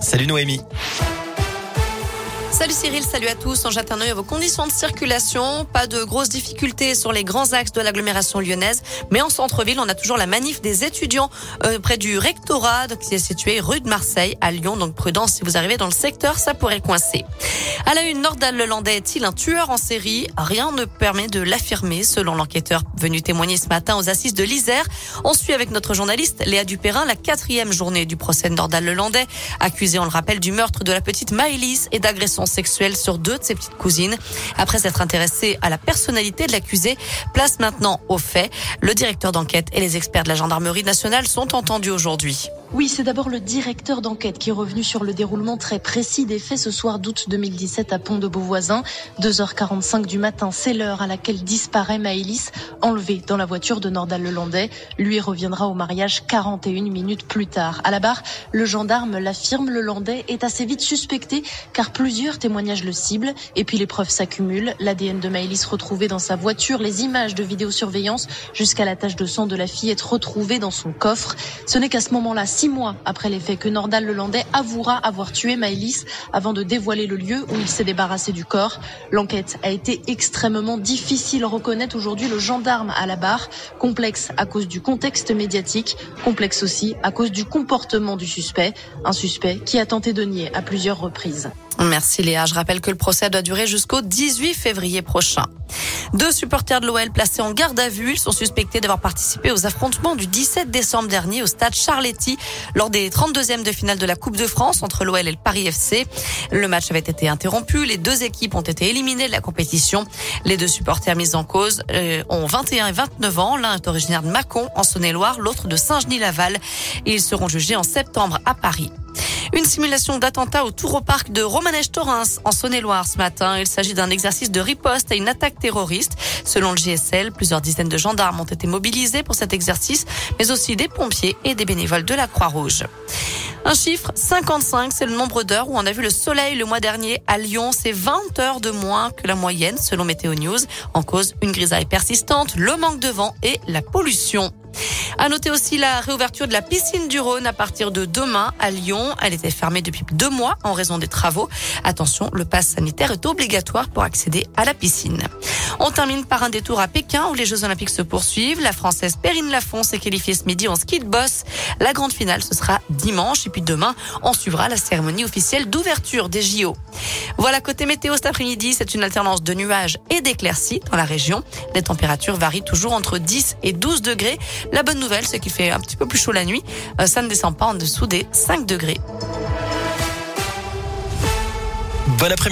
Salut Noémie. Salut Cyril, salut à tous. On jette un œil à vos conditions de circulation. Pas de grosses difficultés sur les grands axes de l'agglomération lyonnaise. Mais en centre-ville, on a toujours la manif des étudiants euh, près du rectorat qui est situé rue de Marseille à Lyon. Donc prudence si vous arrivez dans le secteur, ça pourrait coincer. À la une, Nordal Lelandais est-il un tueur en série? Rien ne permet de l'affirmer, selon l'enquêteur venu témoigner ce matin aux assises de l'Isère. On suit avec notre journaliste Léa Dupérin la quatrième journée du procès de Nordal Lelandais, accusé, on le rappelle, du meurtre de la petite Maëlys et d'agression sexuelle sur deux de ses petites cousines. Après s'être intéressé à la personnalité de l'accusé, place maintenant aux faits. Le directeur d'enquête et les experts de la gendarmerie nationale sont entendus aujourd'hui. Oui, c'est d'abord le directeur d'enquête qui est revenu sur le déroulement très précis des faits ce soir d'août 2017 à Pont de Beauvoisin. 2h45 du matin, c'est l'heure à laquelle disparaît Maëlys, enlevée dans la voiture de Nordal Lelandais. Lui reviendra au mariage 41 minutes plus tard. À la barre, le gendarme l'affirme, le Landais est assez vite suspecté car plusieurs témoignages le ciblent et puis les preuves s'accumulent. L'ADN de Maëlys retrouvé dans sa voiture, les images de vidéosurveillance jusqu'à la tache de sang de la fillette retrouvée dans son coffre. Ce n'est qu'à ce moment-là, six mois après les faits, que Nordal Lelandais avouera avoir tué Maëlys avant de dévoiler le lieu où il s'est débarrassé du corps. L'enquête a été extrêmement difficile, reconnaître aujourd'hui le gendarme à la barre. Complexe à cause du contexte médiatique, complexe aussi à cause du comportement du suspect. Un suspect qui a tenté de nier à plusieurs reprises. Merci Léa. Je rappelle que le procès doit durer jusqu'au 18 février prochain. Deux supporters de l'OL placés en garde à vue. Ils sont suspectés d'avoir participé aux affrontements du 17 décembre dernier au stade Charletti lors des 32e de finale de la Coupe de France entre l'OL et le Paris FC. Le match avait été interrompu. Les deux équipes ont été éliminées de la compétition. Les deux supporters mis en cause euh, ont 21 et 29 ans. L'un est originaire de Mâcon en Saône-et-Loire, l'autre de Saint-Genis-Laval. Ils seront jugés en septembre à Paris. Une simulation d'attentat au Tour au Parc de Romanèche-Torins en Saône-et-Loire ce matin. Il s'agit d'un exercice de riposte à une attaque terroriste. Selon le GSL, plusieurs dizaines de gendarmes ont été mobilisés pour cet exercice, mais aussi des pompiers et des bénévoles de la Croix-Rouge. Un chiffre, 55, c'est le nombre d'heures où on a vu le soleil le mois dernier à Lyon. C'est 20 heures de moins que la moyenne selon Météo News. En cause, une grisaille persistante, le manque de vent et la pollution. À noter aussi la réouverture de la piscine du Rhône à partir de demain à Lyon. Elle était fermée depuis deux mois en raison des travaux. Attention, le pass sanitaire est obligatoire pour accéder à la piscine. On termine par un détour à Pékin où les Jeux Olympiques se poursuivent. La Française Perrine Lafont s'est qualifiée ce midi en ski de boss. La grande finale, ce sera dimanche. Et puis demain, on suivra la cérémonie officielle d'ouverture des JO. Voilà, côté météo cet après-midi, c'est une alternance de nuages et d'éclaircies dans la région. Les températures varient toujours entre 10 et 12 degrés. La bonne c'est qu'il fait un petit peu plus chaud la nuit. Euh, ça ne descend pas en dessous des 5 degrés. Bon après